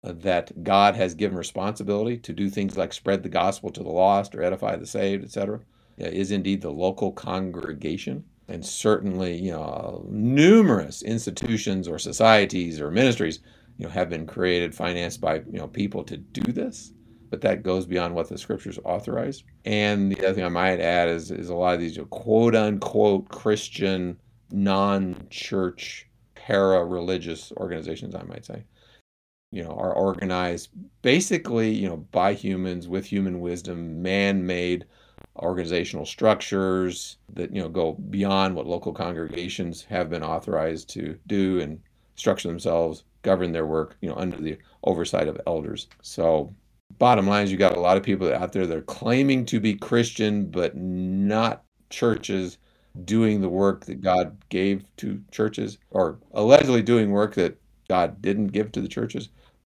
B: that God has given responsibility to do things like spread the gospel to the lost or edify the saved, etc., is indeed the local congregation. And certainly, you know, numerous institutions or societies or ministries, you know, have been created, financed by, you know, people to do this. But that goes beyond what the scriptures authorize. And the other thing I might add is, is a lot of these you know, quote unquote Christian, non church, para religious organizations, I might say you know are organized basically you know by humans with human wisdom man-made organizational structures that you know go beyond what local congregations have been authorized to do and structure themselves govern their work you know under the oversight of elders. So bottom line is you got a lot of people out there that are claiming to be christian but not churches doing the work that god gave to churches or allegedly doing work that God didn't give to the churches,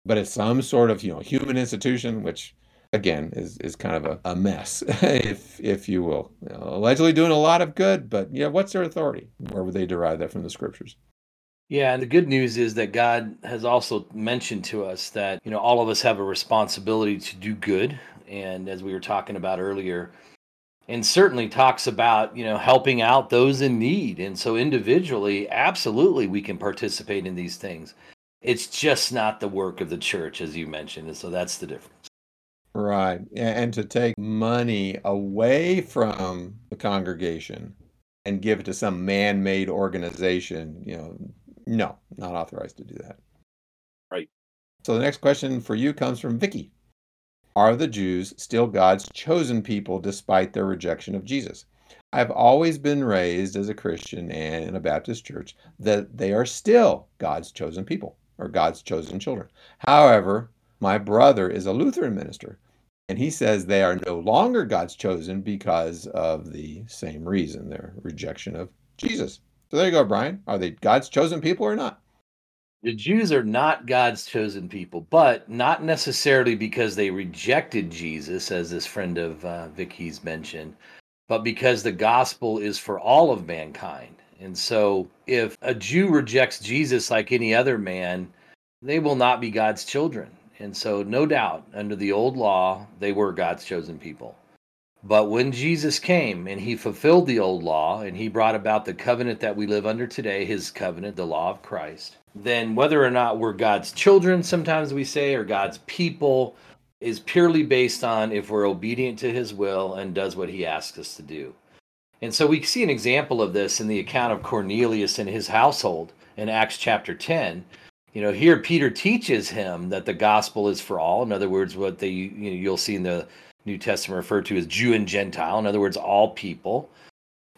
B: but it's some sort of you know human institution, which again is is kind of a, a mess, if if you will. You know, allegedly doing a lot of good, but yeah, what's their authority? Where would they derive that from the scriptures?
A: Yeah, and the good news is that God has also mentioned to us that, you know, all of us have a responsibility to do good. And as we were talking about earlier, and certainly talks about, you know, helping out those in need. And so individually, absolutely we can participate in these things. It's just not the work of the church, as you mentioned. And so that's the difference.
B: Right. And to take money away from the congregation and give it to some man made organization, you know, no, not authorized to do that.
A: Right.
B: So the next question for you comes from Vicky. Are the Jews still God's chosen people despite their rejection of Jesus? I've always been raised as a Christian and in a Baptist church that they are still God's chosen people or God's chosen children. However, my brother is a Lutheran minister and he says they are no longer God's chosen because of the same reason their rejection of Jesus. So there you go, Brian. Are they God's chosen people or not?
A: The Jews are not God's chosen people, but not necessarily because they rejected Jesus, as this friend of uh, Vicky's mentioned, but because the gospel is for all of mankind. And so, if a Jew rejects Jesus like any other man, they will not be God's children. And so, no doubt, under the old law, they were God's chosen people. But when Jesus came and he fulfilled the old law and he brought about the covenant that we live under today, his covenant, the law of Christ, then whether or not we're God's children, sometimes we say, or God's people, is purely based on if we're obedient to his will and does what he asks us to do. And so we see an example of this in the account of Cornelius and his household in Acts chapter 10. You know, here Peter teaches him that the gospel is for all. In other words, what they you know, you'll see in the New Testament referred to as Jew and Gentile, in other words, all people.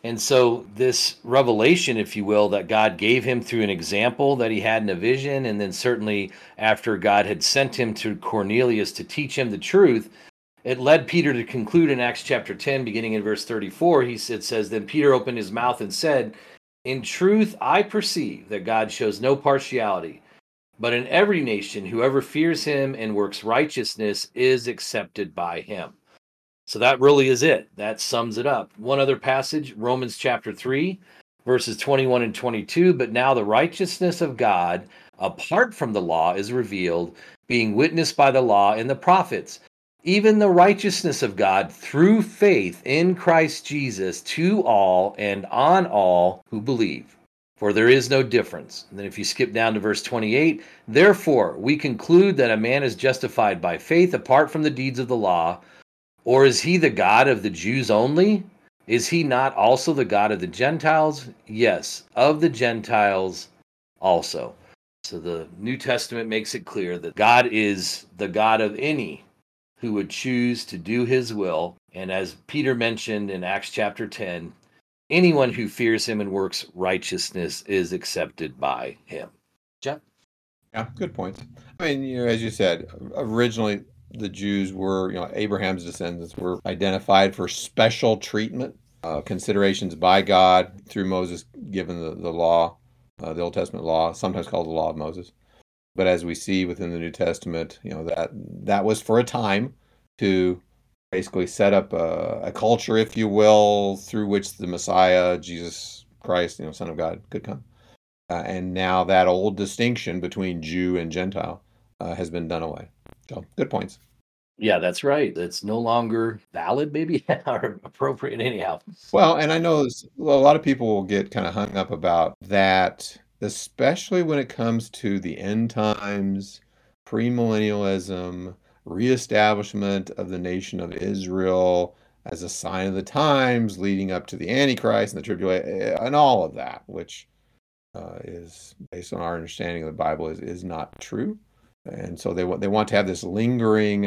A: And so, this revelation, if you will, that God gave him through an example that he had in a vision, and then certainly after God had sent him to Cornelius to teach him the truth, it led Peter to conclude in Acts chapter 10, beginning in verse 34. He says, Then Peter opened his mouth and said, In truth, I perceive that God shows no partiality but in every nation, whoever fears him and works righteousness is accepted by him. So that really is it. That sums it up. One other passage, Romans chapter 3, verses 21 and 22. But now the righteousness of God, apart from the law, is revealed, being witnessed by the law and the prophets, even the righteousness of God through faith in Christ Jesus to all and on all who believe for there is no difference. And then if you skip down to verse 28, therefore we conclude that a man is justified by faith apart from the deeds of the law. Or is he the God of the Jews only? Is he not also the God of the Gentiles? Yes, of the Gentiles also. So the New Testament makes it clear that God is the God of any who would choose to do his will. And as Peter mentioned in Acts chapter 10, anyone who fears him and works righteousness is accepted by him. Jeff?
B: Yeah, good point. I mean, you know, as you said, originally the Jews were, you know, Abraham's descendants were identified for special treatment, uh, considerations by God through Moses, given the, the law, uh, the Old Testament law, sometimes called the law of Moses. But as we see within the New Testament, you know, that that was for a time to basically set up a, a, culture, if you will, through which the Messiah, Jesus Christ, you know, Son of God, could come. Uh, and now that old distinction between Jew and Gentile uh, has been done away. So, good points.
A: Yeah, that's right. It's no longer valid, maybe, or appropriate anyhow.
B: Well, and I know a lot of people will get kind of hung up about that, especially when it comes to the end times, premillennialism, reestablishment of the nation of Israel as a sign of the times leading up to the Antichrist and the tribulation eh, and all of that, which uh, is based on our understanding of the Bible is, is not true. And so they want they want to have this lingering,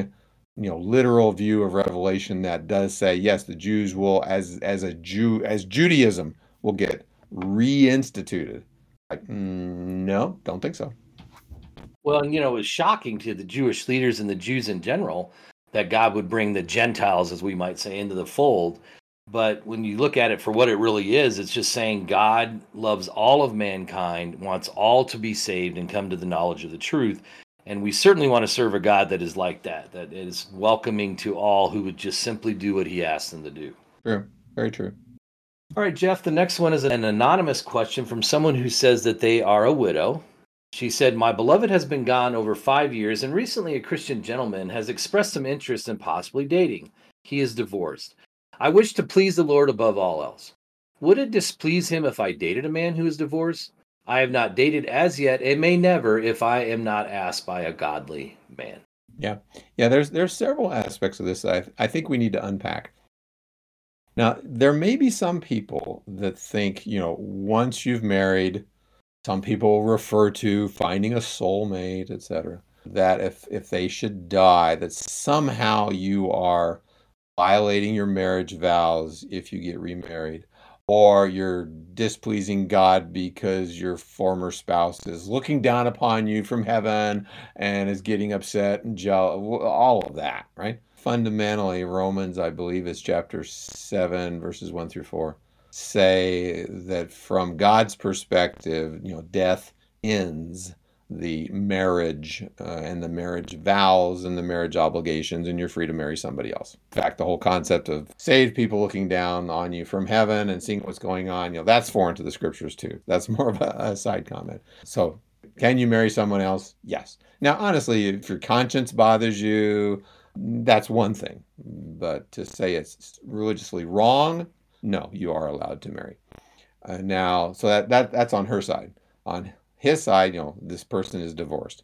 B: you know, literal view of Revelation that does say yes, the Jews will as as a Jew as Judaism will get reinstituted. Like, mm, no, don't think so.
A: Well, and you know, it was shocking to the Jewish leaders and the Jews in general that God would bring the Gentiles, as we might say, into the fold. But when you look at it for what it really is, it's just saying God loves all of mankind, wants all to be saved and come to the knowledge of the truth. And we certainly want to serve a God that is like that, that is welcoming to all who would just simply do what he asks them to do.
B: True. Very true.
A: All right, Jeff, the next one is an anonymous question from someone who says that they are a widow. She said, My beloved has been gone over five years, and recently a Christian gentleman has expressed some interest in possibly dating. He is divorced. I wish to please the Lord above all else. Would it displease him if I dated a man who is divorced? I have not dated as yet, and may never if I am not asked by a godly man.
B: Yeah, yeah. There's there's several aspects of this I I think we need to unpack. Now, there may be some people that think, you know, once you've married, some people refer to finding a soulmate, etc. That if if they should die, that somehow you are violating your marriage vows if you get remarried or you're displeasing God because your former spouse is looking down upon you from heaven and is getting upset and jealous, all of that, right? Fundamentally, Romans, I believe, is chapter 7, verses 1 through 4, say that from God's perspective, you know, death ends the marriage uh, and the marriage vows and the marriage obligations, and you're free to marry somebody else. In fact, the whole concept of saved people looking down on you from heaven and seeing what's going on, you know, that's foreign to the scriptures too. That's more of a, a side comment. So, can you marry someone else? Yes. Now, honestly, if your conscience bothers you, that's one thing. But to say it's religiously wrong, no, you are allowed to marry. Uh, now, so that, that that's on her side. On his side, you know, this person is divorced.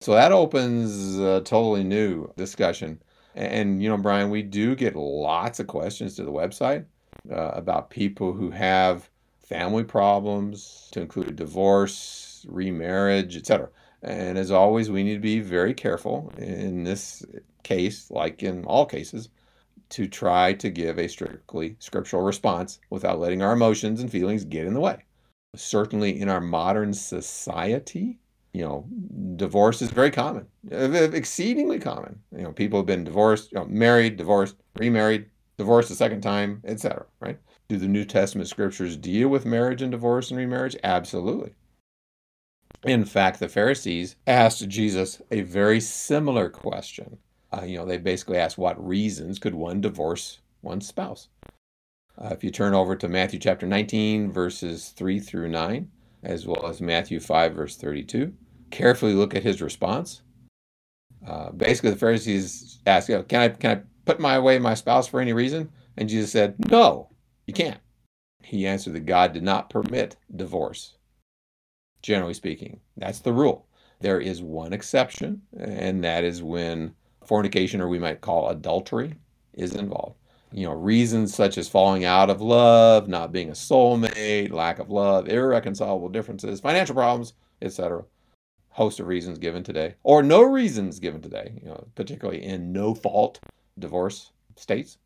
B: So that opens a totally new discussion. And, you know, Brian, we do get lots of questions to the website uh, about people who have family problems, to include divorce, remarriage, etc. And as always, we need to be very careful in this case, like in all cases, to try to give a strictly scriptural response without letting our emotions and feelings get in the way certainly in our modern society, you know, divorce is very common, exceedingly common. You know, people have been divorced, you know, married, divorced, remarried, divorced a second time, etc. Right? Do the New Testament scriptures deal with marriage and divorce and remarriage? Absolutely. In fact, the Pharisees asked Jesus a very similar question. Uh, you know, they basically asked, "What reasons could one divorce one's spouse?" Uh, if you turn over to Matthew chapter 19, verses 3 through 9, as well as Matthew 5, verse 32, carefully look at his response. Uh, basically, the Pharisees asked, you know, can, I, can I put my away my spouse for any reason? And Jesus said, No, you can't. He answered that God did not permit divorce, generally speaking. That's the rule. There is one exception, and that is when fornication, or we might call adultery, is involved you know, reasons such as falling out of love, not being a soulmate, lack of love, irreconcilable differences, financial problems, etc. Host of reasons given today, or no reasons given today, you know, particularly in no fault divorce states.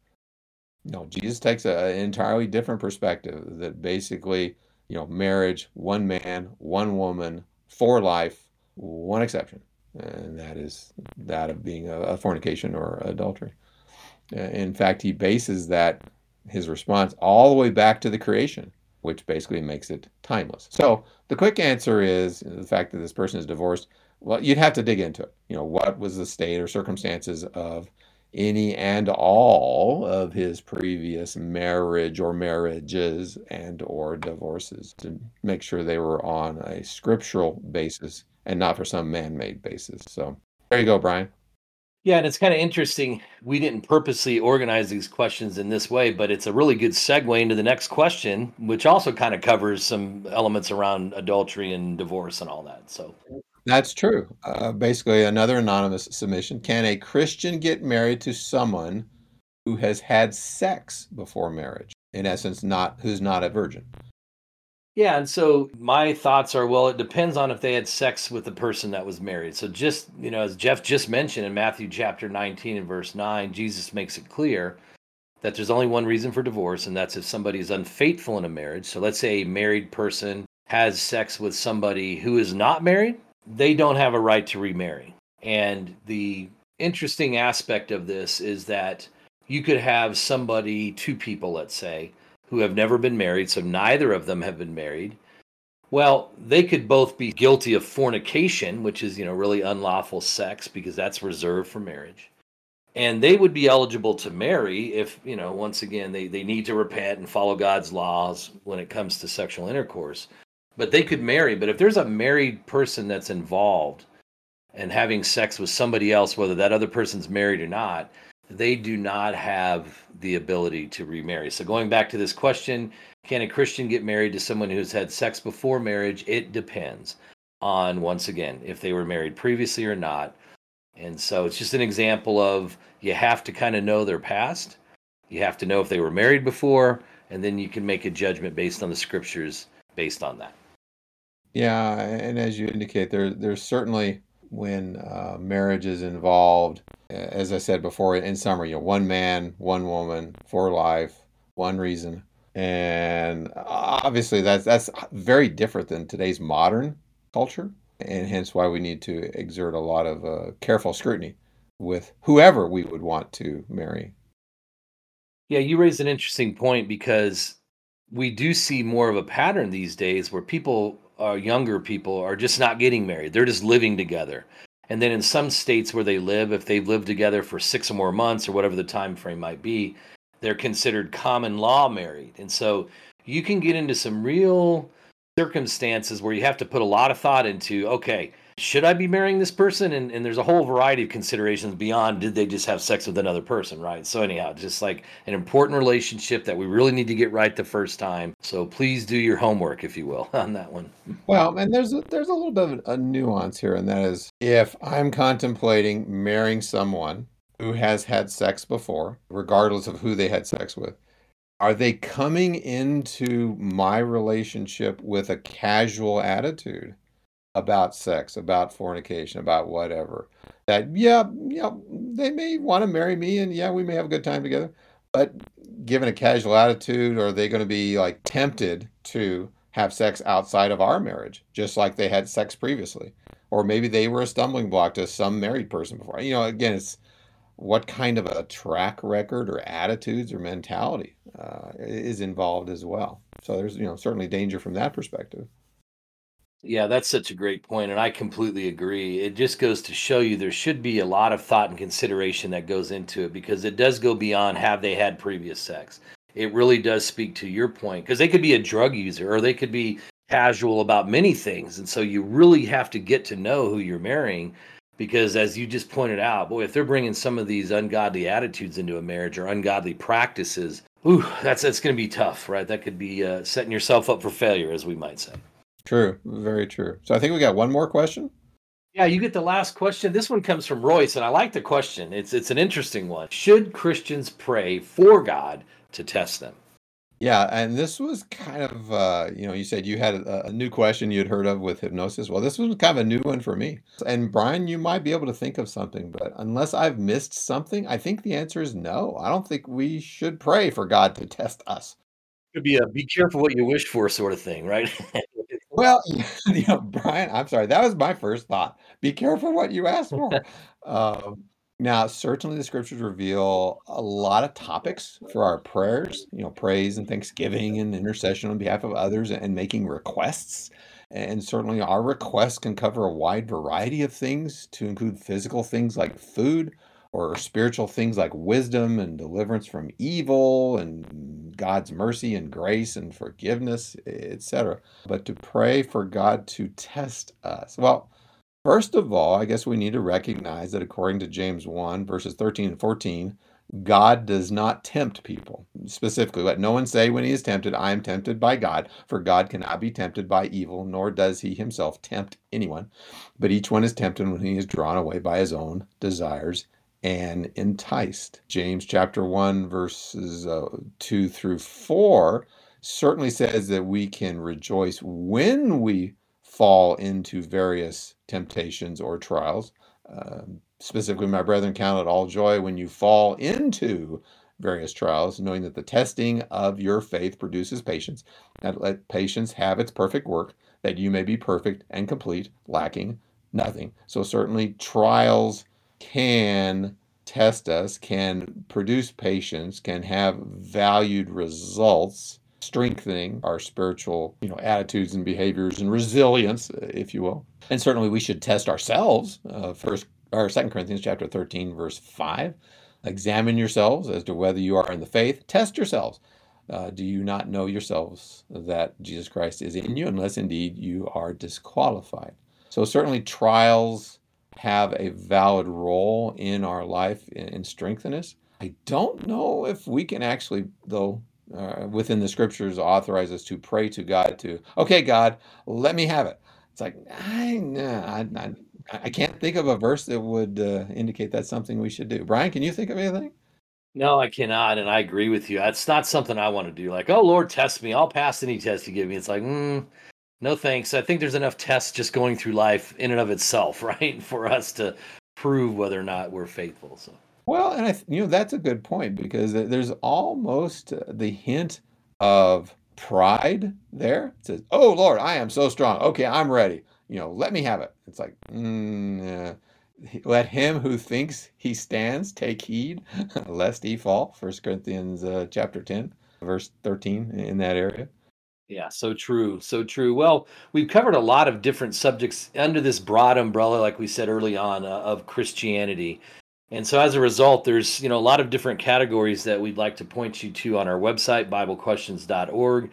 B: no, Jesus takes an entirely different perspective that basically, you know, marriage, one man, one woman, for life, one exception, and that is that of being a, a fornication or adultery. Uh, in fact, he bases that his response all the way back to the creation, which basically makes it timeless. So the quick answer is the fact that this person is divorced. Well, you'd have to dig into it. You know, what was the state or circumstances of any and all of his previous marriage or marriages and or divorces to make sure they were on a scriptural basis and not for some man-made basis. So there you go, Brian.
A: Yeah, and it's kind of interesting. We didn't purposely organize these questions in this way, but it's a really good segue into the next question, which also kind of covers some elements around adultery and divorce and all that. So
B: that's true. Uh, basically, another anonymous submission Can a Christian get married to someone who has had sex before marriage? In essence, not who's not a virgin.
A: Yeah, and so my thoughts are well, it depends on if they had sex with the person that was married. So just, you know, as Jeff just mentioned in Matthew chapter 19 and verse 9, Jesus makes it clear that there's only one reason for divorce, and that's if somebody is unfaithful in a marriage. So let's say a married person has sex with somebody who is not married, they don't have a right to remarry. And the interesting aspect of this is that you could have somebody, two people, let's say, who have never been married, so neither of them have been married. Well, they could both be guilty of fornication, which is, you know, really unlawful sex because that's reserved for marriage. And they would be eligible to marry if, you know, once again, they, they need to repent and follow God's laws when it comes to sexual intercourse. But they could marry. But if there's a married person that's involved and having sex with somebody else, whether that other person's married or not, they do not have the ability to remarry. So going back to this question, can a Christian get married to someone who's had sex before marriage? It depends on once again if they were married previously or not. And so it's just an example of you have to kind of know their past. You have to know if they were married before, and then you can make a judgment based on the scriptures based on that.
B: Yeah, and as you indicate, there there's certainly when uh, marriage is involved, as I said before, in summary, you know, one man, one woman for life, one reason, and obviously that's that's very different than today's modern culture, and hence why we need to exert a lot of uh, careful scrutiny with whoever we would want to marry.
A: Yeah, you raise an interesting point because we do see more of a pattern these days where people uh, younger people are just not getting married. They're just living together. And then in some states where they live, if they've lived together for six or more months or whatever the time frame might be, they're considered common law married. And so you can get into some real circumstances where you have to put a lot of thought into okay, should I be marrying this person? And, and there's a whole variety of considerations beyond did they just have sex with another person, right? So, anyhow, just like an important relationship that we really need to get right the first time. So, please do your homework, if you will, on that one.
B: Well, and there's a, there's a little bit of a nuance here, and that is if I'm contemplating marrying someone who has had sex before, regardless of who they had sex with, are they coming into my relationship with a casual attitude? About sex, about fornication, about whatever. That yeah, yeah, they may want to marry me, and yeah, we may have a good time together. But given a casual attitude, are they going to be like tempted to have sex outside of our marriage, just like they had sex previously? Or maybe they were a stumbling block to some married person before. You know, again, it's what kind of a track record or attitudes or mentality uh, is involved as well. So there's, you know, certainly danger from that perspective.
A: Yeah, that's such a great point, and I completely agree. It just goes to show you there should be a lot of thought and consideration that goes into it because it does go beyond have they had previous sex. It really does speak to your point because they could be a drug user or they could be casual about many things. And so you really have to get to know who you're marrying because as you just pointed out, boy, if they're bringing some of these ungodly attitudes into a marriage or ungodly practices, ooh, that's that's going to be tough, right? That could be uh, setting yourself up for failure, as we might say.
B: True, very true. So I think we got one more question.
A: Yeah, you get the last question. This one comes from Royce, and I like the question. It's it's an interesting one. Should Christians pray for God to test them?
B: Yeah, and this was kind of uh, you know you said you had a, a new question you'd heard of with hypnosis. Well, this was kind of a new one for me. And Brian, you might be able to think of something, but unless I've missed something, I think the answer is no. I don't think we should pray for God to test us.
A: It could be a be careful what you wish for sort of thing, right?
B: Well, you know, Brian, I'm sorry, that was my first thought. Be careful what you ask for. Um, now, certainly the scriptures reveal a lot of topics for our prayers, you know, praise and thanksgiving and intercession on behalf of others and making requests. And certainly our requests can cover a wide variety of things to include physical things like food, or spiritual things like wisdom and deliverance from evil and God's mercy and grace and forgiveness, etc. But to pray for God to test us. Well, first of all, I guess we need to recognize that according to James 1, verses 13 and 14, God does not tempt people. Specifically, let no one say when he is tempted, I am tempted by God, for God cannot be tempted by evil, nor does he himself tempt anyone. But each one is tempted when he is drawn away by his own desires and enticed. James chapter 1, verses uh, 2 through 4 certainly says that we can rejoice when we fall into various temptations or trials. Uh, specifically, my brethren, count it all joy when you fall into various trials, knowing that the testing of your faith produces patience, and let patience have its perfect work, that you may be perfect and complete, lacking nothing. So, certainly, trials can test us, can produce patience, can have valued results strengthening our spiritual, you know, attitudes and behaviors and resilience, if you will. And certainly we should test ourselves. Uh, first or Second Corinthians chapter 13, verse 5. Examine yourselves as to whether you are in the faith. Test yourselves. Uh, do you not know yourselves that Jesus Christ is in you, unless indeed you are disqualified? So, certainly, trials have a valid role in our life in strengthening us. I don't know if we can actually, though, uh, within the scriptures, authorize us to pray to God to, okay, God, let me have it. It's like, I, nah, I, I, I can't think of a verse that would uh, indicate that's something we should do. Brian, can you think of anything?
A: No, I cannot, and I agree with you. That's not something I want to do. Like, oh Lord, test me. I'll pass any test you give me. It's like, mm, no thanks. I think there's enough tests just going through life in and of itself, right, for us to prove whether or not we're faithful. So.
B: Well, and I, th- you know that's a good point because there's almost the hint of pride there. It says, "Oh Lord, I am so strong. Okay, I'm ready you know, let me have it. It's like, mm, let him who thinks he stands take heed, lest he fall. First Corinthians uh, chapter 10, verse 13 in that area.
A: Yeah, so true. So true. Well, we've covered a lot of different subjects under this broad umbrella, like we said early on, uh, of Christianity. And so as a result, there's, you know, a lot of different categories that we'd like to point you to on our website, biblequestions.org.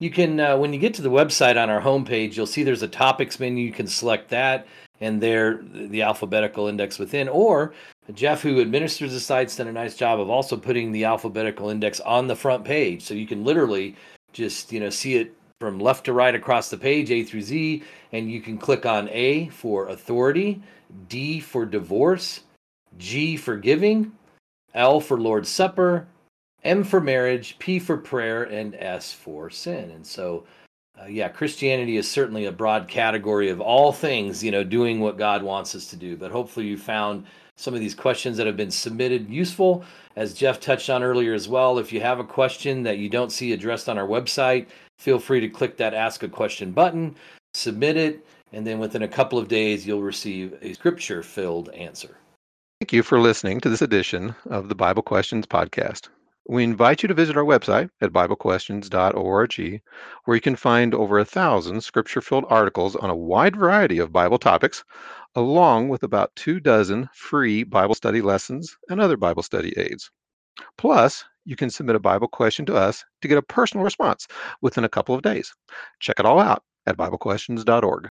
A: You can, uh, when you get to the website on our homepage, you'll see there's a topics menu. You can select that, and there the alphabetical index within. Or Jeff, who administers the site's done a nice job of also putting the alphabetical index on the front page, so you can literally just you know see it from left to right across the page, A through Z, and you can click on A for authority, D for divorce, G for giving, L for Lord's Supper, M for marriage, P for prayer, and S for sin. And so, uh, yeah, Christianity is certainly a broad category of all things, you know, doing what God wants us to do. But hopefully, you found some of these questions that have been submitted useful. As Jeff touched on earlier as well, if you have a question that you don't see addressed on our website, feel free to click that Ask a Question button, submit it, and then within a couple of days, you'll receive a scripture filled answer.
C: Thank you for listening to this edition of the Bible Questions Podcast. We invite you to visit our website at BibleQuestions.org, where you can find over a thousand scripture filled articles on a wide variety of Bible topics, along with about two dozen free Bible study lessons and other Bible study aids. Plus, you can submit a Bible question to us to get a personal response within a couple of days. Check it all out at BibleQuestions.org.